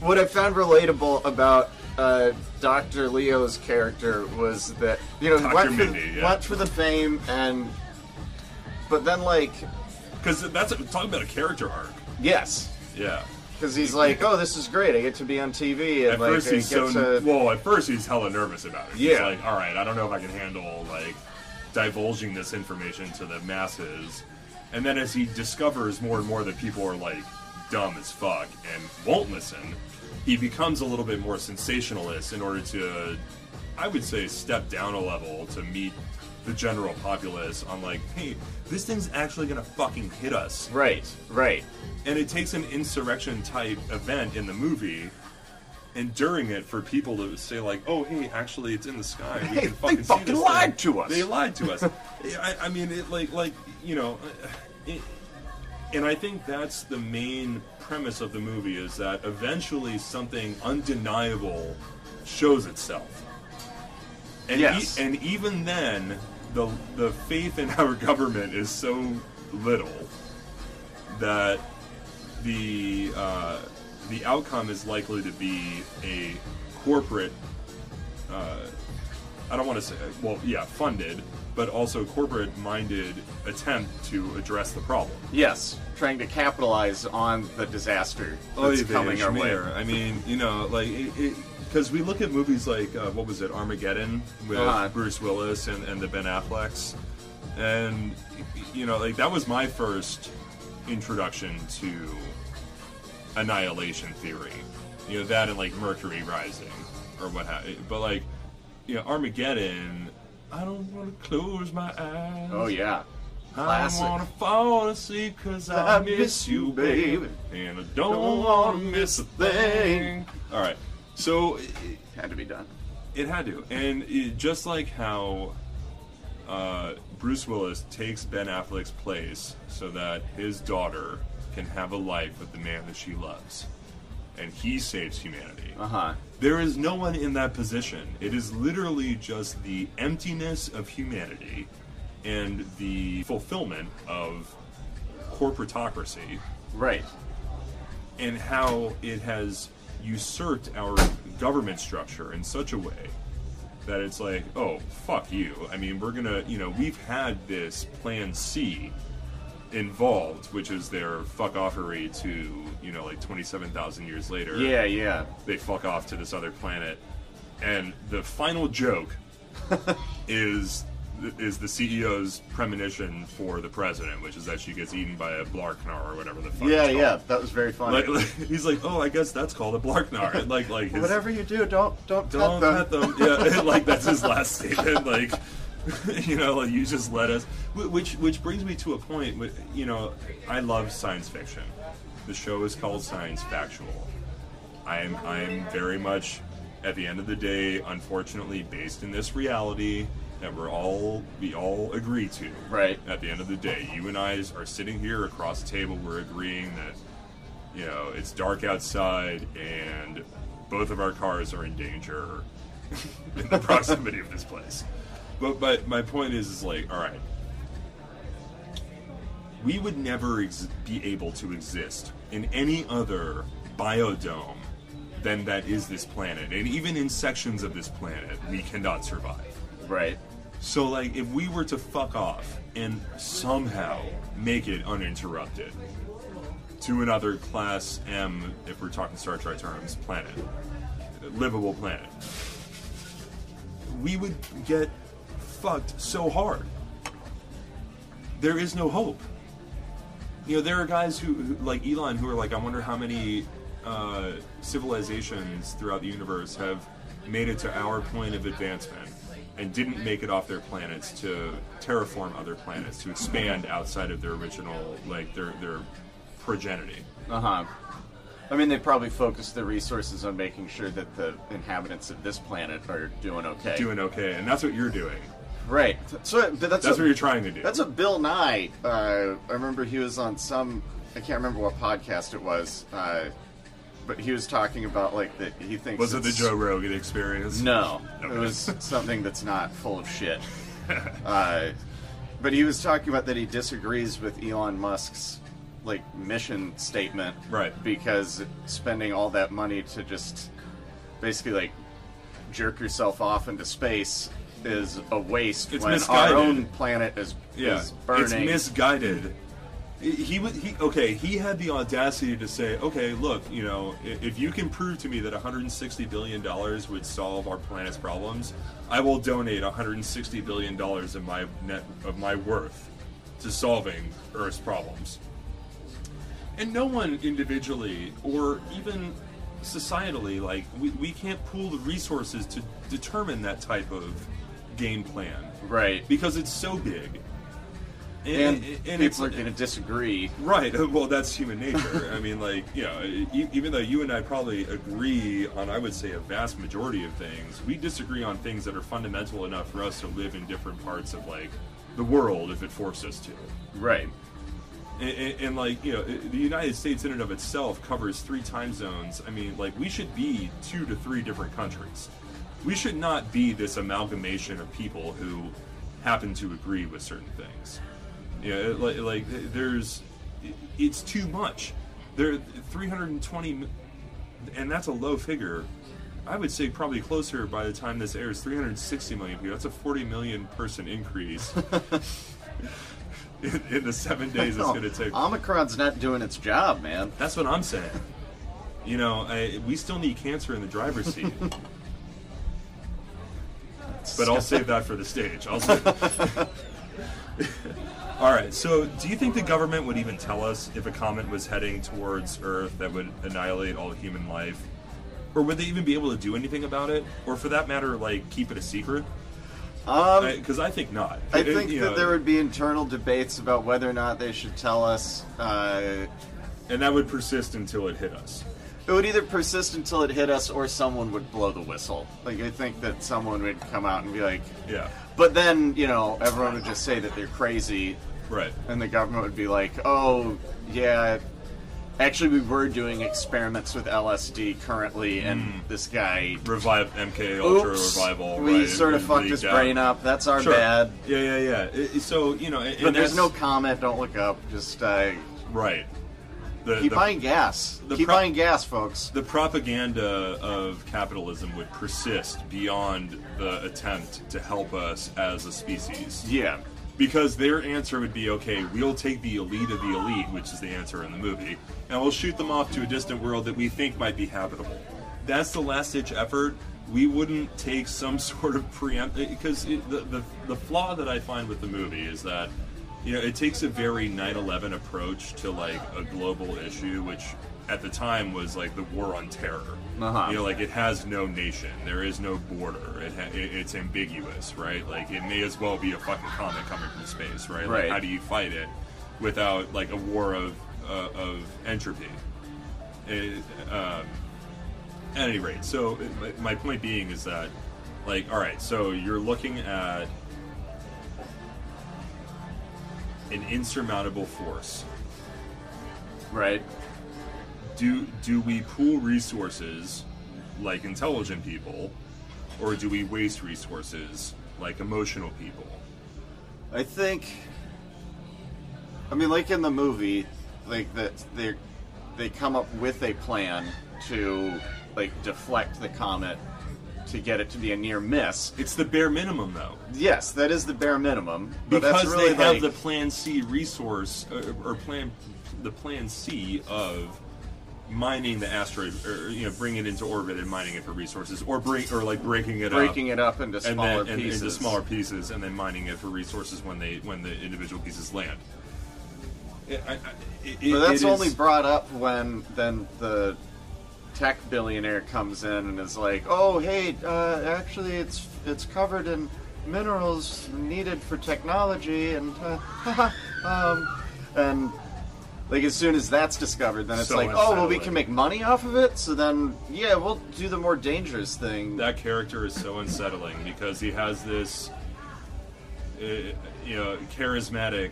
what I found relatable about uh, Dr. Leo's character was that you know Dr. went for, yeah. went for the fame and, but then like Because that's talking about a character arc. yes, Yeah. Because he's like, oh, this is great. I get to be on TV and At like first he's so to well. At first he's hella nervous about it. He's Yeah. like, all right, I don't know if I can handle like divulging this information to the masses. And then as he discovers more and more that people are like dumb as fuck and won't listen, he becomes a little bit more sensationalist in order to, I would say, step down a level to meet the general populace on like, hey, this thing's actually gonna fucking hit us right, right. and it takes an insurrection type event in the movie and during it for people to say like, "Oh, hey, actually, it's in the sky. We Hey, can fucking they see fucking lied thing." to us. They lied to us. *laughs* I, I mean, it like like you know, uh, it, and I think that's the main premise of the movie is that eventually something undeniable shows itself. And Yes. e- and even then, the the faith in *laughs* our government is so little that the uh, the outcome is likely to be a corporate. Uh, I don't want to say well, yeah, funded, but also corporate-minded attempt to address the problem. Yes, trying to capitalize on the disaster Oy that's vey, coming our way. I mean, you know, like because we look at movies like uh, what was it, Armageddon with Uh-huh. Bruce Willis and, and the Ben Afflecks, and you know, like that was my first introduction to annihilation theory. You know, that and like Mercury Rising or what have you. But like, you know, Armageddon. I don't want to close my eyes. Oh yeah, I classic. wanna fall asleep cause I, I miss miss you, baby. And I don't wanna miss a thing. Alright, so it, had to be done. it had to. And it, just like how uh, Bruce Willis takes Ben Affleck's place so that his daughter can have a life with the man that she loves, and he saves humanity. Uh huh. There is no one in that position. It is literally just the emptiness of humanity and the fulfillment of corporatocracy Right. and how it has usurped our government structure in such a way that it's like, oh, fuck you. I mean, we're gonna, you know, we've had this plan C involved, which is their fuck offery to, you know, like 27,000 years later Yeah, yeah. they fuck off to this other planet, and the final joke *laughs* is is the CEO's premonition for the president, which is that she gets eaten by a Blarknar or whatever the fuck. Yeah, yeah. That was very funny. Like, like, *laughs* he's like, oh, I guess that's called a Blarknar. And like, like his, Whatever you do, don't don't, don't pet them. pet them. *laughs* Yeah, like that's his last statement. Like, *laughs* you know, like you just let us. Which which brings me to a point. wh- You know, I love science fiction. The show is called Science Factual. I am I am very much, at the end of the day, unfortunately, based in this reality that we're all we all agree to. Right. At the end of the day, you and I are sitting here across the table. We're agreeing that you know it's dark outside and both of our cars are in danger *laughs* in the proximity of this place. But but my point is is like, all right, we would never ex- be able to exist in any other biodome than that is this planet, and even in sections of this planet, we cannot survive. Right. So, like, if we were to fuck off and somehow make it uninterrupted to another Class M, if we're talking Star Trek terms, planet, livable planet, we would get fucked so hard. There is no hope. You know, there are guys who, who like Elon, who are like, I wonder how many uh, civilizations throughout the universe have made it to our point of advancement and didn't make it off their planets to terraform other planets to expand outside of their original, like their their progeny. Uh huh. I mean, they probably focused their resources on making sure that the inhabitants of this planet are doing okay. Doing okay, and that's what you're doing. right. So that's That's a- what you're trying to do. That's what Bill Nye. Uh, I remember he was on some. I can't remember what podcast it was, uh, but he was talking about like that. He thinks Was it the it's- Joe Rogan experience? No, Okay. it was something that's not full of shit. *laughs* uh, but he was talking about that he disagrees with Elon Musk's like mission statement, Right. Because spending all that money to just basically like jerk yourself off into space is a waste It's when misguided. our own planet is, Yeah, is burning. it's misguided. He- would. He okay. He had the audacity to say, "Okay, look, you know, if you can prove to me that 160 billion dollars would solve our planet's problems, I will donate 160 billion dollars of my net of my worth to solving Earth's problems." And no one individually or even societally, like we, we can't pool the resources to determine that type of game plan right. because it's so big. And, and people are going to disagree. Right. *laughs* Well, that's human nature. I mean, like, you know, even though you and I probably agree on, I would say, a vast majority of things, we disagree on things that are fundamental enough for us to live in different parts of, like, the world if it forced us to. Right. And, and, and, like, you know, the United States in and of itself covers three time zones. I mean, like, we should be two to three different countries. We should not be this amalgamation of people who happen to agree with certain things. Yeah, it- like, like there's, it's too much. There, 320, and that's a low figure. I would say probably closer by the time this airs, 360 million people. That's a 40 million person increase *laughs* in, in the seven days it's going to take. Omicron's not doing its job, man. That's what I'm saying. You know, I, we still need cancer in the driver's seat. *laughs* but I'll save that for the stage. I'll save. *laughs* All right. So, do you think the government would even tell us if a comet was heading towards Earth that would annihilate all human life, or would they even be able to do anything about it, or for that matter, like keep it a secret? Um, Because I, think not. I It- think that know, there would be internal debates about whether or not they should tell us. Uh, and that would persist until it hit us. it would either persist until it hit us, or someone would blow the whistle. Like I think that someone would come out and be like, Yeah. but then you know everyone would just say that they're crazy, Right. and the government would be like, oh yeah. Actually, we were doing experiments with LSD currently, and Hmm. this guy Revive MK Ultra Oops, revival. we right, sort of it fucked leaked his out. brain up. That's our Sure. bad. Yeah, yeah, yeah. I- I- so you know, and But there's that's- no comment. Don't look up. Just uh, right. The, keep the, buying gas. the keep pro- buying gas, folks. the propaganda of capitalism would persist beyond the attempt to help us as a species. Yeah. Because their answer would be, okay, we'll take the elite of the elite, which is the answer in the movie, and we'll shoot them off to a distant world that we think might be habitable. That's the last ditch effort. We wouldn't take some *laughs* sort of preempt eh, because the, the the flaw that I find with the movie is that you know it takes a very 9/11 approach to like a global issue, which at the time was like the war on terror. Uh-huh. You know, like it has no nation, there is no border. It, ha- it it's ambiguous, right? Like it may as well be a fucking comet coming from space, right? Right. Like how do you fight it without like a war of uh, of entropy? It, um, at any rate, so my, my point being is that, like, all right, so you're looking at an insurmountable force. Right. Do do we pool resources like intelligent people, or do we waste resources like emotional people? I think. I mean, like in the movie, like that they they come up with a plan to like deflect the comet to get it to be a near miss. It's the bare minimum, though. Yes, that is the bare minimum. But because that's really they have like, the Plan C resource uh, or plan the Plan C of mining the asteroid, or you know, bringing it into orbit and mining it for resources, or bring or like breaking it breaking up. it up into and smaller then and pieces. into smaller pieces, and then mining it for resources when they when the individual pieces land. It, I, it, But that's only is- brought up when then the tech billionaire comes in and is like, "Oh, hey, uh, actually, it's it's covered in minerals needed for technology," and uh, *laughs* um, and like as soon as that's discovered, then it's So like, "Oh, well, we can make money off of it." So then, yeah, we'll do the more dangerous thing. that character is so unsettling because he has this, uh, you know, charismatic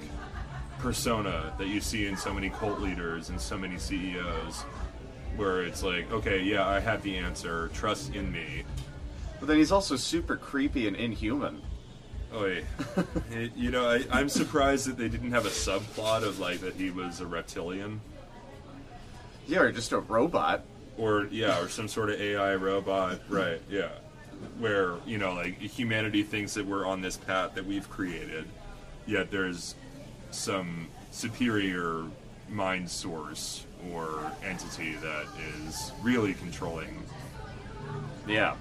persona that you see in so many cult leaders and so many CEOs, where it's like, okay, yeah, I have the answer, trust in me. but then he's also super creepy and inhuman. Oy. It- *laughs* you know, I, I'm surprised that they didn't have a subplot of like that he was a reptilian. Yeah, or just a robot. or yeah, or some sort of AI robot, right? Yeah, where you know, like humanity thinks that we're on this path that we've created, yet there's some superior mind source or entity that is really controlling. Yeah.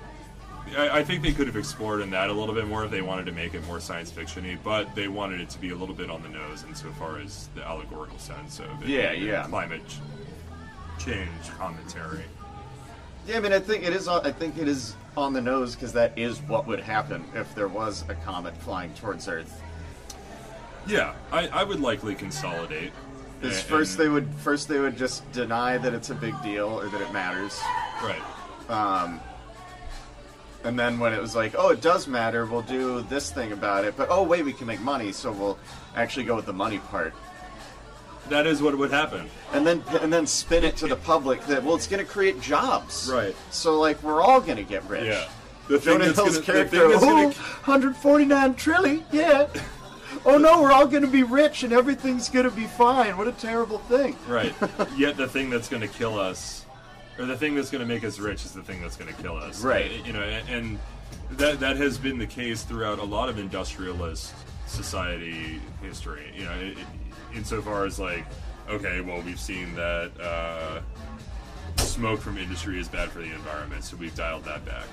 I, I think they could have explored in that a little bit more if they wanted to make it more science fictiony, but they wanted it to be a little bit on the nose insofar as the allegorical sense of it Yeah, yeah. climate ch- change commentary. Yeah, I mean, I think it is. on- I think it is on the nose because that is what would happen if there was a comet flying towards Earth. Yeah, I, I would likely consolidate. Because And- first they would first they would just deny that it's a big deal or that it matters, right. Um, and then when it was like, oh, it does matter, we'll do this thing about it. But oh wait, we can make money, so we'll actually go with the money part. That is what would happen. and then and then spin it to the public that well, it's going to create jobs. Right. So like we're all going to get rich. Yeah. The thing Jonah that's Hill's gonna, the character. that's gonna, 149 trillion. Yeah. oh no, we're all going to be rich and everything's going to be fine. What a terrible thing. right. *laughs* Yet the thing that's going to kill us, or the thing that's going to make us rich, is the thing that's going to kill us. Right. You know, and, that that has been the case throughout a lot of industrialist society history. You know, it, insofar as like, okay, well, we've seen that. Uh, smoke from industry is bad for the environment, so we've dialed that back.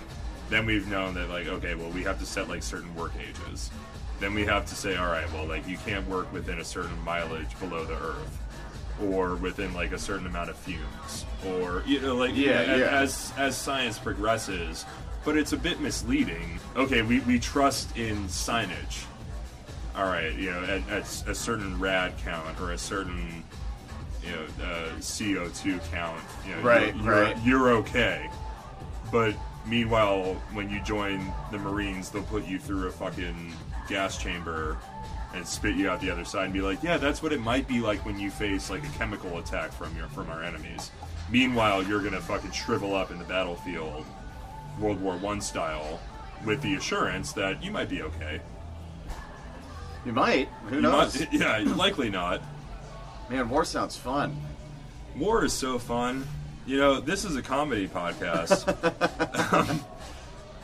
Then we've known that like, okay, well, we have to set like certain work ages. Then we have to say, all right, well, like you can't work within a certain mileage below the earth, or within like a certain amount of fumes, or you know, like Yeah, yeah. as as science progresses. But it's a bit misleading. Okay, we, we trust in signage. All right, you know, at, at a certain rad count or a certain you know uh, CO2 count, you know, Right, you're, you're, right. you're okay. But meanwhile, when you join the Marines, they'll put you through a fucking gas chamber and spit you out the other side and be like, "Yeah, that's what it might be like when you face like a chemical attack from your from our enemies." Meanwhile, you're gonna fucking shrivel up in the battlefield, World War One style, with the assurance that you might be okay. You might. Who You knows? might- *laughs* yeah, *clears throat* likely not. Man, war sounds fun. War is so fun. You know, this is a comedy podcast. Um, *laughs* *laughs*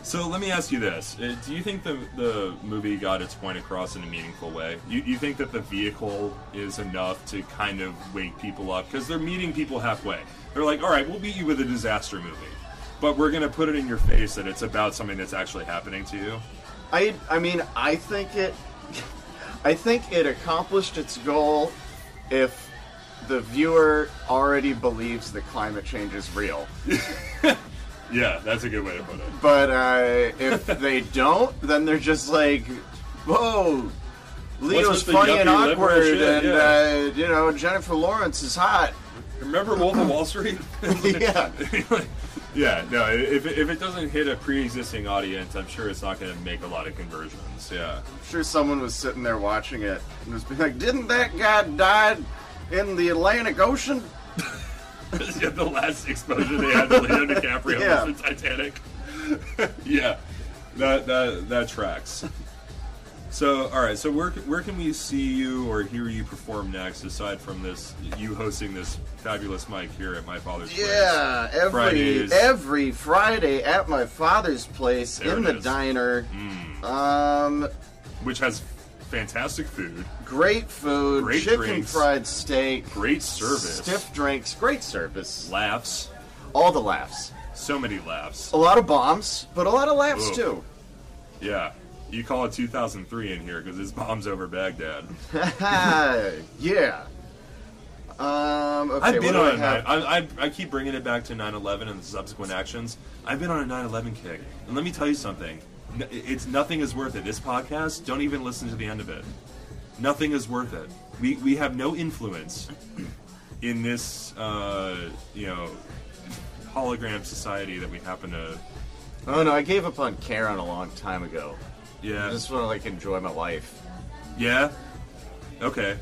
so let me ask you this: Uh, Do you think the the movie got its point across in a meaningful way? You, you think that the vehicle is enough to kind of wake people up because they're meeting people halfway? They're like, "All right, we'll beat you with a disaster movie, but we're gonna put it in your face that it's about something that's actually happening to you." I I mean, I think it *laughs* I think it accomplished its goal if the viewer already believes that climate change is real. *laughs* Yeah, that's a good way to put it. But uh, if they don't, then they're just like, whoa, Leo's funny and awkward, shit? and Yeah. uh, you know Jennifer Lawrence is hot. Remember Wolf of Wall Street? *laughs* *laughs* yeah, yeah, no, if, if it doesn't hit a pre-existing audience, I'm sure it's not going to make a lot of conversions. Yeah. I'm sure someone was sitting there watching it and was being like, "Didn't that guy die in the Atlantic Ocean?" *laughs* *laughs* yeah, the last exposure they had to Leonardo *laughs* DiCaprio Yeah. was the Titanic. *laughs* yeah, that that that tracks. So, all right. So, where where can we see you or hear you perform next, aside from this you hosting this fabulous mic here at my father's place? Yeah, every Fridays. every Friday at my father's place There in the is. diner. Um, which has fantastic food, great food, Great chicken drinks. fried steak, great service, stiff drinks, great service, laughs, all the laughs, so many laughs. a lot of bombs, but a lot of laughs too. Yeah. You call it 2003 in here because it's bombs over Baghdad. *laughs* yeah. Um, okay, I've been on I a have? I, I, I keep bringing it back to 9/11 and the subsequent actions. I've been on a 9/11 kick, and let me tell you something. It's nothing is worth it. This podcast, don't even listen to the end of it. Nothing is worth it. We we have no influence in this uh, you know hologram society that we happen to. Oh no, I gave up on Karen a long time ago. Yeah, I just want to like enjoy my life. Yeah. Okay.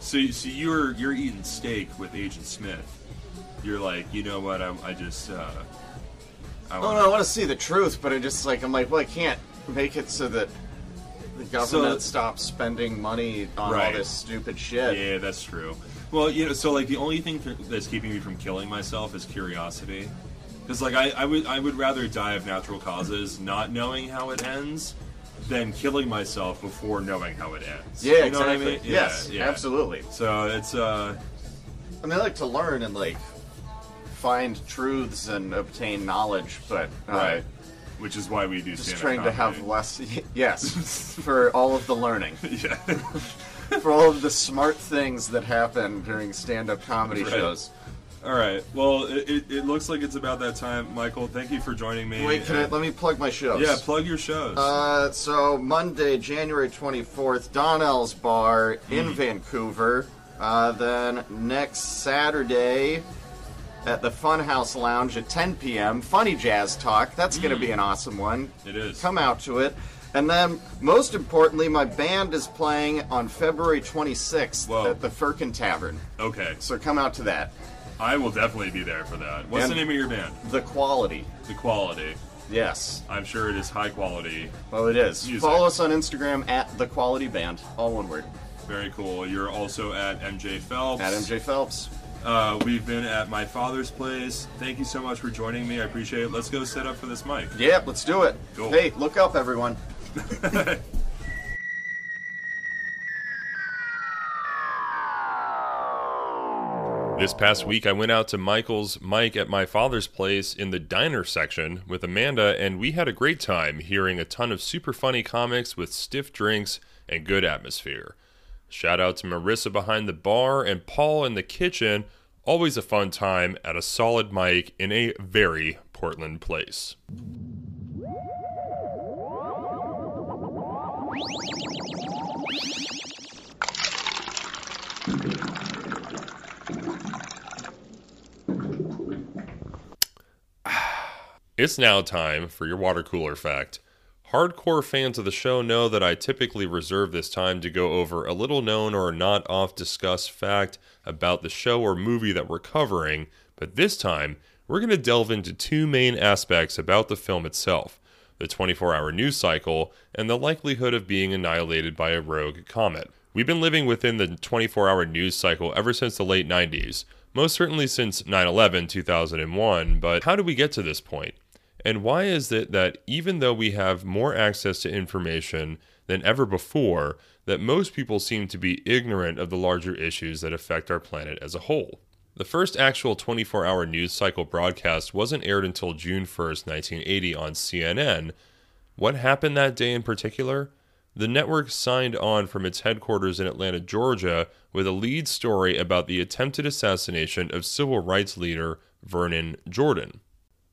So so you're you're eating steak with Agent Smith. You're like, you know what? I, I just. Uh, I Oh no, I want to see the truth, but I just like I'm like, well, I can't make it so that the government So- stops spending money on Right. all this stupid shit. Yeah, that's true. Well, you know, so like the only thing th- that's keeping me from killing myself is curiosity. Because like I, I would I would rather die of natural causes, not knowing how it ends, than killing myself before knowing how it ends. Yeah, you know what I exactly. mean? Yes, absolutely. So it's uh, I mean, I like to learn and like find truths and obtain knowledge, but uh, right, which is why we do. just trying to have less. *laughs* Yes, *laughs* for all of the learning, *laughs* yeah. for all of the smart things that happen during stand-up comedy Right. shows. All right. Well, it, it, it looks like it's about that time. Michael, thank you for joining me. Wait, can I, let me plug my shows. Yeah, plug your shows. Uh, so Monday, January 24th, Donnell's Bar Hmm. in Vancouver. Uh, then next Saturday at the Funhouse Lounge at 10 p.m. Funny Jazz Talk. That's going to be mm. an awesome one. It is. Come out to it. And then, most importantly, my band is playing on February 26th Whoa. at the Firkin Tavern. okay. So come out to that. I will definitely be there for that. What's And- the name of your band? The quality. The Quality. Yes. I'm sure it is high quality. Well, it is. Music. Follow us on Instagram at The Quality Band. All one word. Very cool. You're also at MJ Phelps. At MJ Phelps. Uh, we've been at my father's place. Thank you so much for joining me. I appreciate it. Let's go set up for this mic. Yeah, let's do it. Cool. Hey, look up, everyone. *laughs* This past week, I went out to Michael's mic at my father's place in the diner section with Amanda, and we had a great time hearing a ton of super funny comics with stiff drinks and good atmosphere. Shout out to Marissa behind the bar and Paul in the kitchen. Always a fun time at a solid mic in a very Portland place. *sighs* It's now time for your water cooler fact. Hardcore fans of the show know that I typically reserve this time to go over a little known or not oft discussed fact about the show or movie that we're covering, but this time we're going to delve into two main aspects about the film itself the 24 hour news cycle and the likelihood of being annihilated by a rogue comet. We've been living within the 24 hour news cycle ever since the late 90s, most certainly since 9 11 2001, but how did we get to this point? And why is it that even though we have more access to information than ever before, that most people seem to be ignorant of the larger issues that affect our planet as a whole? The first actual 24 hour news cycle broadcast wasn't aired until June 1st, 1980 on CNN. What happened that day in particular? The network signed on from its headquarters in Atlanta, Georgia, with a lead story about the attempted assassination of civil rights leader Vernon Jordan.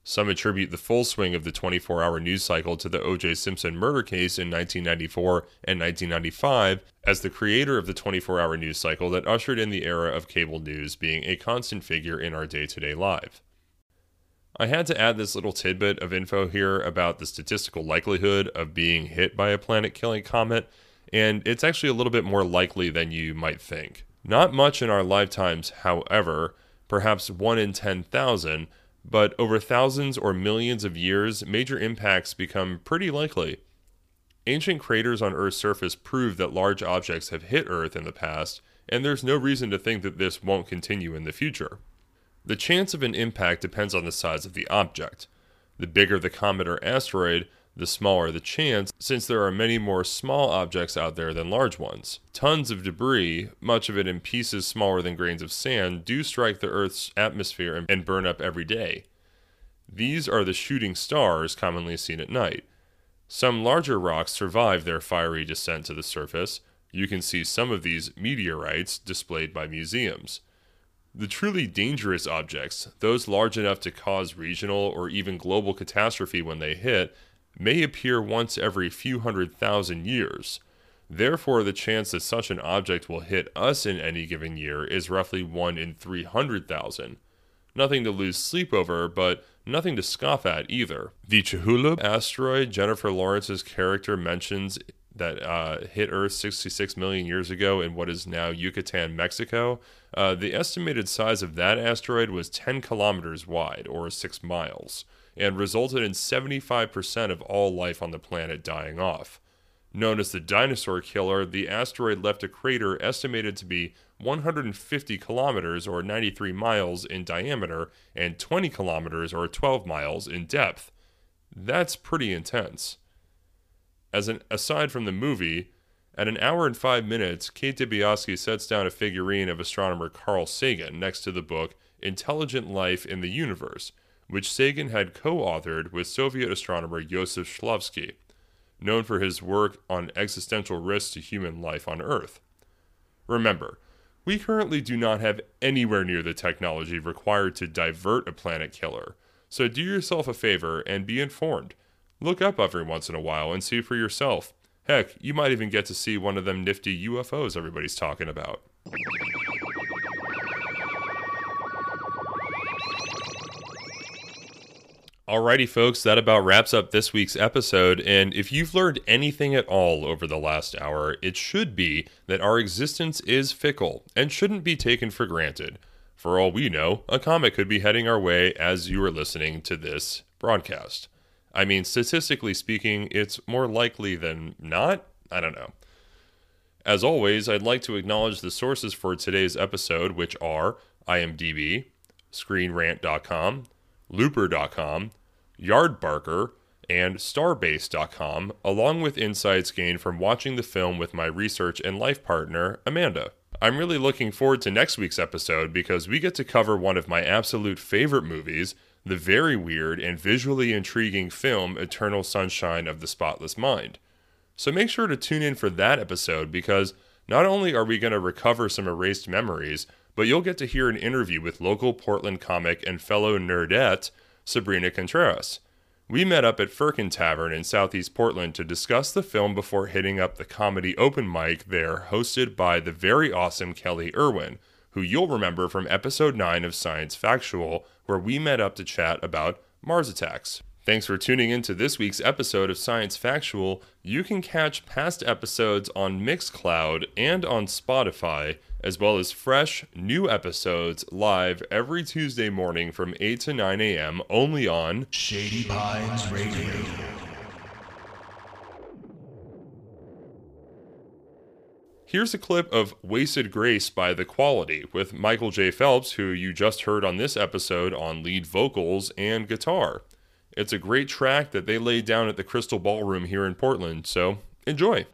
Some attribute the full swing of the 24 hour news cycle to the O.J. Simpson murder case in 1994 and 1995 as the creator of the 24 hour news cycle that ushered in the era of cable news being a constant figure in our day to day life. I had to add this little tidbit of info here about the statistical likelihood of being hit by a planet killing comet, and it's actually a little bit more likely than you might think. Not much in our lifetimes, however, perhaps 1 in 10,000, but over thousands or millions of years, major impacts become pretty likely. Ancient craters on Earth's surface prove that large objects have hit Earth in the past, and there's no reason to think that this won't continue in the future. The chance of an impact depends on the size of the object. The bigger the comet or asteroid, the smaller the chance, since there are many more small objects out there than large ones. Tons of debris, much of it in pieces smaller than grains of sand, do strike the Earth's atmosphere and- burn up every day. These are the shooting stars commonly seen at night. Some larger rocks survive their fiery descent to the surface. You can see some of these meteorites displayed by museums. The truly dangerous objects, those large enough to cause regional or even global catastrophe when they hit, may appear once every few hundred thousand years. Therefore, the chance that such an object will hit us in any given year is roughly 1 in 300,000. Nothing to lose sleep over, but nothing to scoff at either. The Chicxulub asteroid Jennifer Lawrence's character mentions that uh, hit Earth 66 million years ago in what is now Yucatan, Mexico. Uh, the estimated size of that asteroid was 10 kilometers wide, or 6 miles, and resulted in 75% of all life on the planet dying off. Known as the dinosaur killer, the asteroid left a crater estimated to be 150 kilometers or 93 miles in diameter and 20 kilometers or 12 miles in depth. That's pretty intense. As an aside from the movie, at an hour and five minutes, Kate Dibiasky sets down a figurine of astronomer Carl Sagan next to the book Intelligent Life in the Universe, which Sagan had co authored with Soviet astronomer Yosef Shklovsky, known for his work on existential risks to human life on Earth. Remember, We currently do not have anywhere near the technology required to divert a planet killer. So do yourself a favor and be informed. Look up every once in a while and see for yourself. Heck, you might even get to see one of them nifty UFOs everybody's talking about. Alrighty, folks, that about wraps up this week's episode. And if you've learned anything at all over the last hour, it should be that our existence is fickle and shouldn't be taken for granted. For all we know, a comet could be heading our way as you are listening to this broadcast. I mean, statistically speaking, it's more likely than not. I don't know. As always, I'd like to acknowledge the sources for today's episode, which are IMDb, ScreenRant.com, Looper.com, Yardbarker, and Starbase.com, along with insights gained from watching the film with my research and life partner, Amanda. I'm really looking forward to next week's episode because we get to cover one of my absolute favorite movies, the very weird and visually intriguing film Eternal Sunshine of the Spotless Mind. So make sure to tune in for that episode because not only are we going to recover some erased memories, but you'll get to hear an interview with local Portland comic and fellow nerdette, Sabrina Contreras. We met up at Firkin Tavern in Southeast Portland to discuss the film before hitting up the comedy open mic there, hosted by the very awesome Kelly Irwin, who you'll remember from episode 9 of Science Factual, where we met up to chat about Mars attacks. Thanks for tuning in to this week's episode of Science Factual. You can catch past episodes on Mixcloud and on Spotify, as well as fresh, new episodes live every Tuesday morning from 8 to 9 a.m. only on Shady Pines Radio. Here's a clip of Wasted Grace by The Quality with Michael J. Phelps, who you just heard on this episode on lead vocals and guitar. It's a great track that they laid down at the Crystal Ballroom here in Portland, so enjoy.